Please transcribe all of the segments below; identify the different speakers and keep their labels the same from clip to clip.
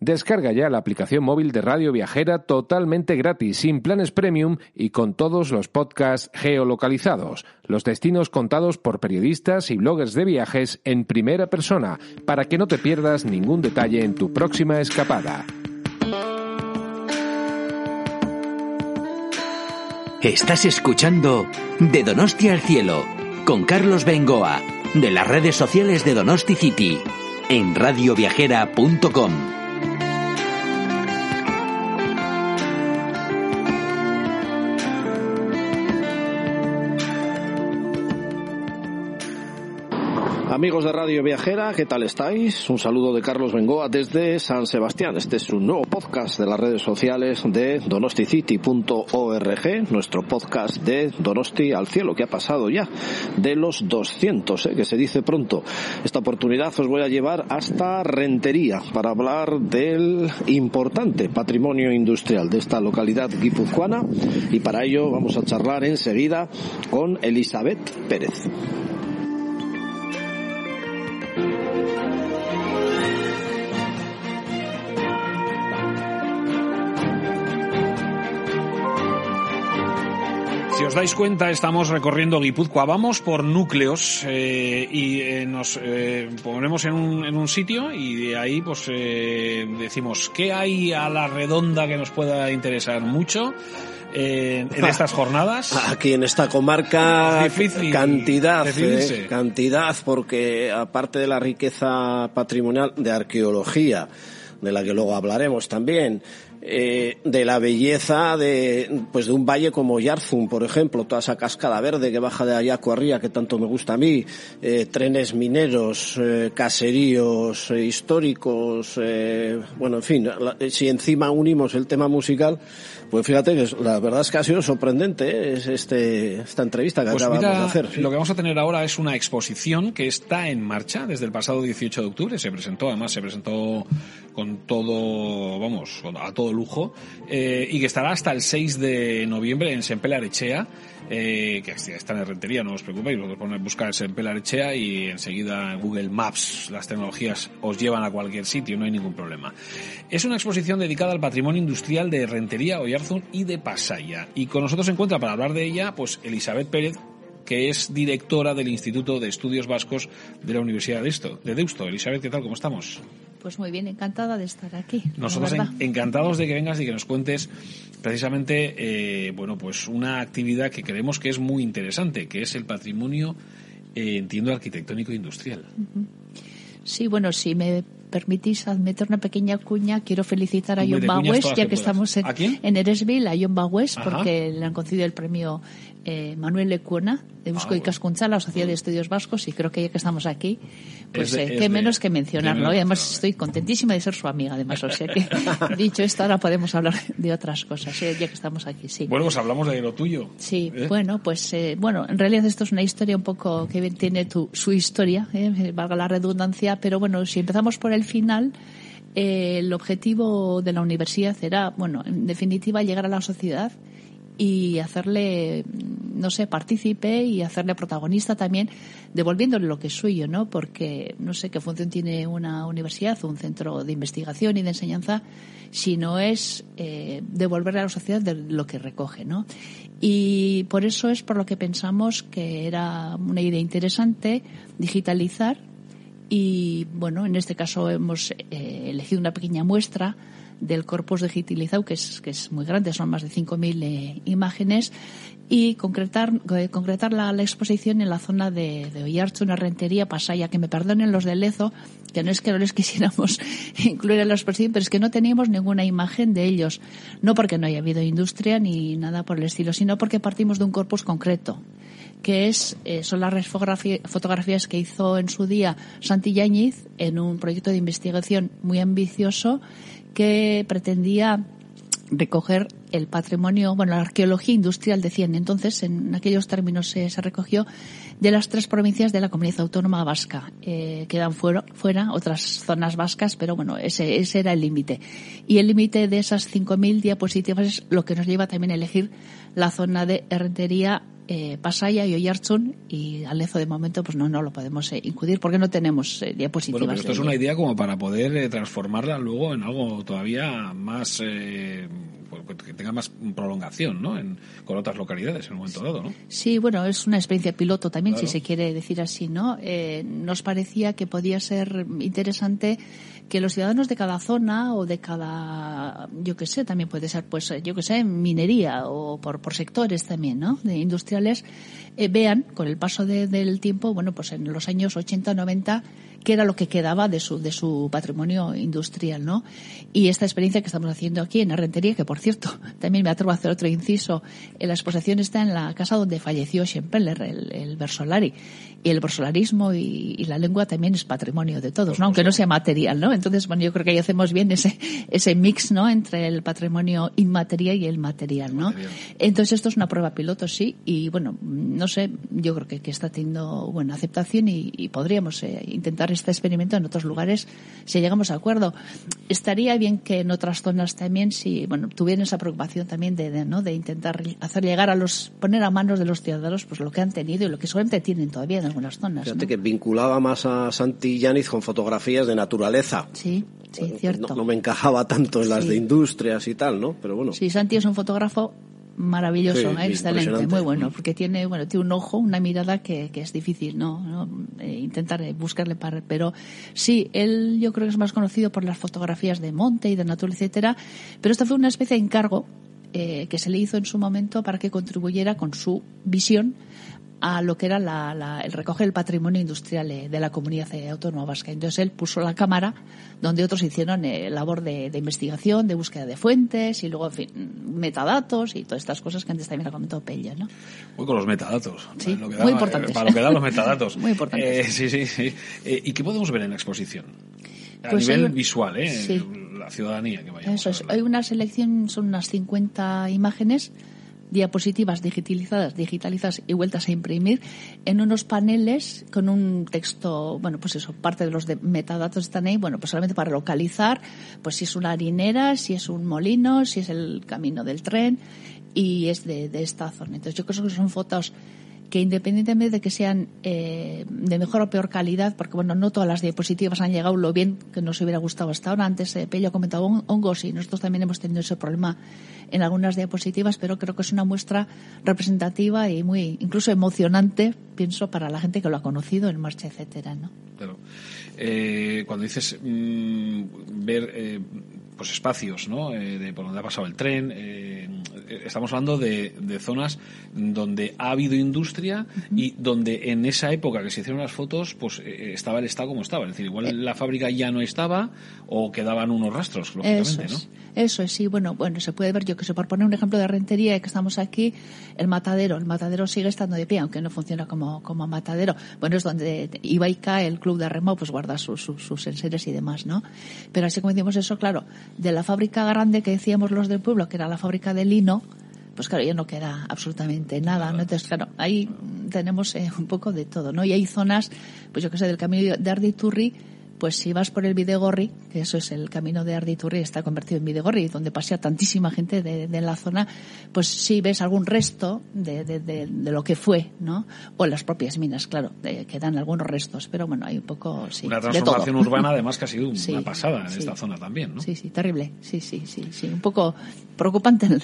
Speaker 1: Descarga ya la aplicación móvil de Radio Viajera totalmente gratis, sin planes premium y con todos los podcasts geolocalizados, los destinos contados por periodistas y bloggers de viajes en primera persona, para que no te pierdas ningún detalle en tu próxima escapada.
Speaker 2: Estás escuchando De Donosti al Cielo, con Carlos Bengoa, de las redes sociales de Donosti City, en radioviajera.com.
Speaker 3: Amigos de Radio Viajera, ¿qué tal estáis? Un saludo de Carlos Bengoa desde San Sebastián. Este es un nuevo podcast de las redes sociales de donosticity.org, nuestro podcast de Donosti al cielo, que ha pasado ya de los 200, ¿eh? que se dice pronto. Esta oportunidad os voy a llevar hasta Rentería para hablar del importante patrimonio industrial de esta localidad guipuzcoana y para ello vamos a charlar enseguida con Elizabeth Pérez.
Speaker 4: Si os dais cuenta, estamos recorriendo Guipúzcoa. Vamos por núcleos eh, y eh, nos eh, ponemos en un, en un, sitio y de ahí pues eh, decimos qué hay a la redonda que nos pueda interesar mucho. Eh, en estas jornadas.
Speaker 3: Aquí en esta comarca, difícil, cantidad, eh, cantidad, porque aparte de la riqueza patrimonial de arqueología, de la que luego hablaremos también, eh, de la belleza de pues de un valle como Yarzun, por ejemplo, toda esa cascada verde que baja de Ayaco arriba, que tanto me gusta a mí, eh, trenes mineros, eh, caseríos eh, históricos, eh, bueno, en fin, la, si encima unimos el tema musical, pues fíjate que la verdad es que ha sido sorprendente es este, esta entrevista que
Speaker 4: pues
Speaker 3: acabamos
Speaker 4: mira,
Speaker 3: de hacer.
Speaker 4: Lo que vamos a tener ahora es una exposición que está en marcha desde el pasado 18 de octubre. Se presentó, además, se presentó vamos, a todo lujo, eh, y que estará hasta el 6 de noviembre en Sempela Arechea, eh, que está en Rentería, no os preocupéis, lo ponéis buscar Sempela Arechea y enseguida Google Maps, las tecnologías os llevan a cualquier sitio, no hay ningún problema. Es una exposición dedicada al patrimonio industrial de Rentería, Oyarzún y de Pasaya. Y con nosotros se encuentra para hablar de ella, pues Elizabeth Pérez, que es directora del Instituto de Estudios Vascos de la Universidad de Deusto. Elizabeth, ¿qué tal? ¿Cómo estamos?
Speaker 5: Pues muy bien, encantada de estar aquí.
Speaker 4: Nosotros en, encantados de que vengas y que nos cuentes precisamente, eh, bueno, pues una actividad que creemos que es muy interesante, que es el patrimonio, eh, entiendo, arquitectónico e industrial.
Speaker 5: Uh -huh. Sí, bueno, si me permitís meter una pequeña cuña, quiero felicitar a John Bawes, ya que, que estamos en, en Eresville, a John Bawes, porque le han concedido el premio eh, Manuel Lecuona de Busco ah, y Cascuncha, la Sociedad de Estudios Vascos, y creo que ya que estamos aquí, pues de, eh, qué de, menos que mencionarlo. Y además estoy contentísima de ser su amiga, además. O sea que, dicho esto, ahora podemos hablar de otras cosas, ¿eh? ya que estamos aquí, sí.
Speaker 4: Bueno, pues hablamos de lo tuyo.
Speaker 5: Sí, ¿eh? bueno, pues, eh, bueno, en realidad esto es una historia un poco que tiene tu, su historia, valga la redundancia, pero bueno, si empezamos por el final, el objetivo de la universidad era, bueno, en definitiva, llegar a la sociedad y hacerle, no sé, partícipe y hacerle protagonista también, devolviéndole lo que es suyo, ¿no? Porque no sé qué función tiene una universidad un centro de investigación y de enseñanza si no es eh, devolverle a la sociedad de lo que recoge, ¿no? Y por eso es por lo que pensamos que era una idea interesante digitalizar y, bueno, en este caso hemos eh, elegido una pequeña muestra del corpus digitalizado, que es, que es muy grande, son más de 5.000 eh, imágenes, y concretar, eh, concretar la, exposición en la zona de, de Oyarcho, una rentería, Pasaya, que me perdonen los de Lezo, que no es que no les quisiéramos incluir en la exposición, pero es que no teníamos ninguna imagen de ellos, no porque no haya habido industria ni nada por el estilo, sino porque partimos de un corpus concreto que es, eh, son las fotografías que hizo en su día Santi en un proyecto de investigación muy ambicioso que pretendía recoger el patrimonio, bueno, la arqueología industrial decían entonces, en aquellos términos se, recogió, de las tres provincias de la comunidad autónoma vasca. Eh, quedan fuera, fuera otras zonas vascas, pero bueno, ese, ese era el límite. Y el límite de esas 5.000 diapositivas es lo que nos lleva también a elegir la zona de Herretería eh, Pasaya y Oyarchun y Alezo de momento pues no no lo podemos eh, incudir porque no tenemos eh, diapositivas.
Speaker 4: Bueno, pero esto es una idea como para poder eh, transformarla luego en algo todavía más eh, que tenga más prolongación, ¿no? En, con otras localidades en un momento dado, ¿no?
Speaker 5: Sí, bueno, es una experiencia piloto también, claro. si se quiere decir así, ¿no? Eh, nos parecía que podía ser interesante que los ciudadanos de cada zona o de cada, yo qué sé, también puede ser, pues, yo qué sé, minería o por, por sectores también, ¿no? De industriales, eh, vean con el paso de, del tiempo, bueno, pues en los años 80, 90, qué era lo que quedaba de su, de su patrimonio industrial, ¿no? Y esta experiencia que estamos haciendo aquí en Arrentería, que por cierto, también me atrevo a hacer otro inciso, la exposición está en la casa donde falleció Schempeller, el, el Versolari. Y el versolarismo y, y, la lengua también es patrimonio de todos, ¿no? Aunque no sea material, ¿no? Entonces, bueno, yo creo que ahí hacemos bien ese, ese mix, ¿no? Entre el patrimonio inmaterial y el material, ¿no? Material. Entonces, esto es una prueba piloto, sí, y bueno, no sé, yo creo que, que está teniendo buena aceptación y, y podríamos eh, intentar este experimento en otros lugares si llegamos a acuerdo. Estaría bien que en otras zonas también, si, bueno, tuvieran esa preocupación también de, de, ¿no? De intentar hacer llegar a los, poner a manos de los ciudadanos, pues lo que han tenido y lo que solamente tienen todavía en algunas zonas.
Speaker 3: Fíjate
Speaker 5: ¿no?
Speaker 3: que vinculaba más a Santi Yáñez con fotografías de naturaleza.
Speaker 5: Sí, sí, cierto.
Speaker 3: No, no, me encajaba tanto en las
Speaker 5: sí.
Speaker 3: de industrias y tal, ¿no? Pero bueno.
Speaker 5: Sí, Santi es un fotógrafo maravilloso,
Speaker 3: Sí,
Speaker 5: ¿eh? excelente, muy bueno, porque tiene, bueno, tiene un ojo, una mirada que, que es difícil, ¿no? ¿no? Eh, intentar eh, buscarle para, pero sí, él yo creo que es más conocido por las fotografías de monte y de naturaleza, etcétera, pero esta fue una especie de encargo eh, que se le hizo en su momento para que contribuyera con su visión a lo que era la, la, el recoger el patrimonio industrial de la comunidad autónoma vasca. Entonces él puso la cámara donde otros hicieron eh, labor de, de, investigación, de búsqueda de fuentes y luego, en fin, metadatos y todas estas cosas que antes también ha comentado Pella, ¿no?
Speaker 4: Muy con los metadatos.
Speaker 5: Sí,
Speaker 4: lo que
Speaker 5: muy importantes.
Speaker 4: Para lo que dan los metadatos.
Speaker 5: muy importantes.
Speaker 4: Eh, sí, sí, sí. Eh, ¿Y qué podemos ver en la exposición? A
Speaker 5: Pues
Speaker 4: nivel
Speaker 5: hay
Speaker 4: visual, ¿eh?
Speaker 5: sí.
Speaker 4: La ciudadanía que vayamos
Speaker 5: Eso es. Hay una selección, son unas 50 imágenes, diapositivas digitalizadas, digitalizadas y vueltas a imprimir en unos paneles con un texto, bueno, pues eso, parte de los de metadatos están ahí, bueno, pues solamente para localizar, pues si es una harinera, si es un molino, si es el camino del tren y es de, de esta zona. Entonces yo creo que son fotos que independientemente de que sean eh, de mejor o peor calidad, porque bueno, no todas las diapositivas han llegado lo bien que nos hubiera gustado hasta ahora. Antes eh, Pello ha comentado hon- hongos y nosotros también hemos tenido ese problema en algunas diapositivas, pero creo que es una muestra representativa y muy incluso emocionante, pienso, para la gente que lo ha conocido en marcha, etcétera, ¿no?
Speaker 4: Claro. Eh, cuando dices mm, ver eh, pues espacios, ¿no? Eh, de por donde ha pasado el tren, eh, estamos hablando de, de zonas donde ha habido industria y donde en esa época que se hicieron las fotos, pues eh, estaba el estado como estaba. Es decir, igual
Speaker 5: Eh.
Speaker 4: la fábrica ya no estaba o quedaban unos rastros,
Speaker 5: Eso
Speaker 4: lógicamente,
Speaker 5: es.
Speaker 4: ¿no?
Speaker 5: Eso es, sí, bueno, bueno, se puede ver, yo que sé, por poner un ejemplo de rentería, que estamos aquí, el matadero, el matadero sigue estando de pie, aunque no funciona como, como matadero. Bueno, es donde Ibaica, el club de remo, pues guarda sus, sus, sus enseres y demás, ¿no? Pero así como decimos eso, claro, de la fábrica grande que decíamos los del pueblo, que era la fábrica de lino, pues claro, ya no queda absolutamente nada, ¿no? Entonces, claro, ahí tenemos eh, un poco de todo, ¿no? Y hay zonas, pues yo que sé, del camino de Arditurri, pues si vas por el Videgorri, que eso es el camino de Arditurri, está convertido en Videgorri, donde pasea tantísima gente de, de la zona, pues si ves algún resto de, de, lo que fue, ¿no? O las propias minas, claro, de- que dan algunos restos, pero bueno, hay un poco, sí,
Speaker 4: Una
Speaker 5: de todo.
Speaker 4: transformación urbana, además, que ha sido
Speaker 5: Sí,
Speaker 4: una pasada en
Speaker 5: sí.
Speaker 4: esta zona también, ¿no?
Speaker 5: Sí, sí, terrible. Sí, sí, sí, sí. Un poco preocupante en,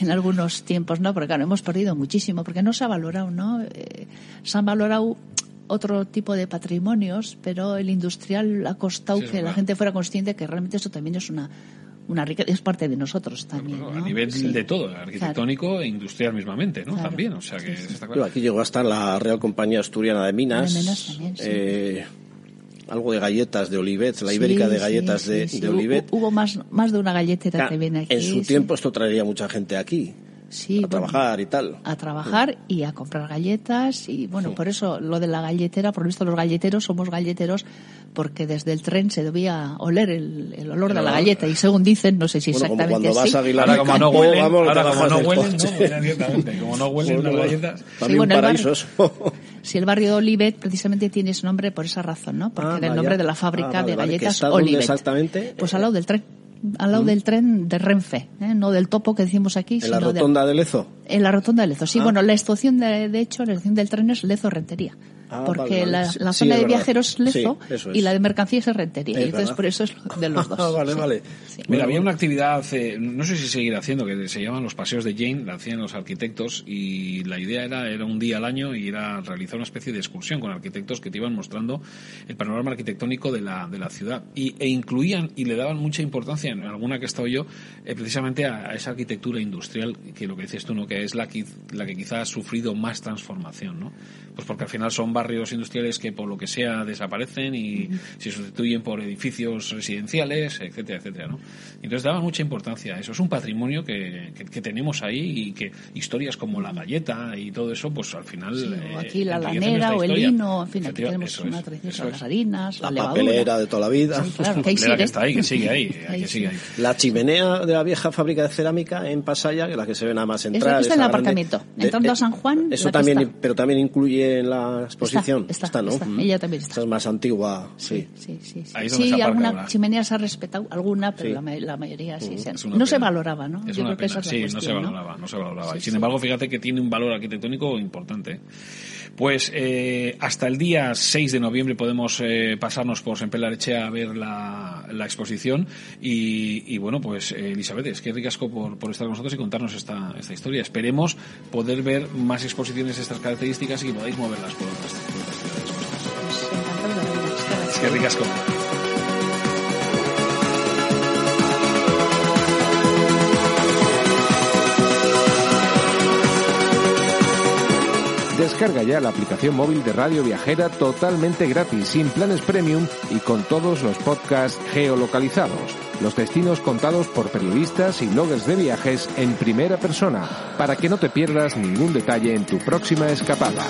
Speaker 5: en algunos tiempos, ¿no? Porque claro, hemos perdido muchísimo, porque no se ha valorado, ¿no? Eh, se han valorado otro tipo de patrimonios, pero el industrial ha costado
Speaker 4: Sí,
Speaker 5: que la gente fuera consciente que realmente eso también es una una riqueza, es parte de nosotros también,
Speaker 4: Bueno,
Speaker 5: ¿no?
Speaker 4: A nivel
Speaker 5: Sí.
Speaker 4: de todo, arquitectónico e industrial mismamente, ¿no?
Speaker 5: Claro.
Speaker 4: También, o sea que está claro.
Speaker 3: aquí llegó a estar la Real Compañía Asturiana de Minas.
Speaker 5: De Minas también, sí.
Speaker 3: eh, algo de galletas de Olivet, la
Speaker 5: Sí,
Speaker 3: ibérica de
Speaker 5: sí,
Speaker 3: galletas
Speaker 5: sí,
Speaker 3: de,
Speaker 5: sí.
Speaker 3: Olivet.
Speaker 5: Hubo más, más de una galletera que viene aquí.
Speaker 3: en su
Speaker 5: sí.
Speaker 3: tiempo esto traería mucha gente aquí
Speaker 5: Sí,
Speaker 3: a
Speaker 5: bueno,
Speaker 3: trabajar y tal.
Speaker 5: a trabajar y a comprar galletas y bueno, por eso lo de la galletera, por lo visto los galleteros somos galleteros porque desde el tren se debía oler el, el olor de la galleta y según dicen, no sé si
Speaker 3: Bueno, como
Speaker 5: exactamente
Speaker 3: cuando
Speaker 5: así.
Speaker 3: vas a Aguilar
Speaker 4: Ahora como no huelen,
Speaker 3: vamos,
Speaker 4: ahora
Speaker 3: te
Speaker 4: como no huelen, como no las galletas.
Speaker 3: También
Speaker 5: bueno, el
Speaker 3: para
Speaker 5: barrio-
Speaker 3: eso.
Speaker 5: Si el barrio de Olivet precisamente tiene ese nombre por esa razón, ¿no? Porque
Speaker 3: Ah,
Speaker 5: era el nombre de la fábrica
Speaker 3: Ah, vale,
Speaker 5: de
Speaker 3: vale. ¿Que
Speaker 5: galletas
Speaker 3: dónde
Speaker 5: Olivet.
Speaker 3: exactamente?
Speaker 5: Pues al lado del tren. Al lado del tren de Renfe, ¿eh? no del topo que decimos aquí.
Speaker 3: ¿En la rotonda de, Lezo?
Speaker 5: En la rotonda de Lezo, sí. Ah. Bueno, la estación de, de hecho, la estación del tren es Lezo-Rentería. Ah, porque La, zona de viajeros Lezo y la de mercancías es Rentería. y entonces por eso es de los dos.
Speaker 3: Ah, vale, vale.
Speaker 4: Mira, había una actividad, eh, no sé si seguirá haciendo, que se llaman los paseos de Jane, la hacían los arquitectos y la idea era, era un día al año y era realizar una especie de excursión con arquitectos que te iban mostrando el panorama arquitectónico de la, de la ciudad y, e incluían y le daban mucha importancia, en alguna que he estado yo, eh, precisamente a, esa arquitectura industrial que lo que dices tú, ¿no? que es la que, la que quizá ha sufrido más transformación, ¿no? Pues porque al final son barrios industriales que por lo que sea desaparecen y se sustituyen por edificios residenciales, etcétera, etcétera, ¿no? Entonces daba mucha importancia a eso. Es un patrimonio que, que, tenemos ahí y que historias como la galleta y todo eso, pues al final...
Speaker 5: Eh, aquí la lanera o el lino, en fin, aquí tenemos una tradición, las harinas,
Speaker 3: la, la papelera de toda la vida.
Speaker 5: claro, que,
Speaker 4: sigue. que está ahí, que sigue ahí. que sigue ahí.
Speaker 3: La chimenea de la vieja fábrica de cerámica en Pasaya, que es la que se ve nada más entrar.
Speaker 5: Eso está en el aparcamiento. Entrando a San Juan...
Speaker 3: Eso también, pero también incluye en la
Speaker 5: Está, ¿no? Ella también está.
Speaker 3: es más antigua, sí.
Speaker 5: Sí, sí, sí. sí. alguna chimenea se ha respetado, alguna, pero la, mayoría sí. no se valoraba, ¿no?
Speaker 4: Es Yo creo que esa es la sí, no se valoraba, ¿no? se valoraba. y sin embargo, fíjate que tiene un valor arquitectónico importante. Pues eh, hasta el día 6 de noviembre podemos eh, pasarnos por Sempelarechea a ver la, la exposición y, y, bueno, pues eh, Elizabeth, es que ricasco por, por estar con nosotros y contarnos esta, esta historia. Esperemos poder ver más exposiciones de estas características y que podáis moverlas por otras, ciudades. Es que ricasco.
Speaker 1: Descarga ya la aplicación móvil de Radio Viajera totalmente gratis, sin planes premium y con todos los podcasts geolocalizados. Los destinos contados por periodistas y bloggers de viajes en primera persona, para que no te pierdas ningún detalle en tu próxima escapada.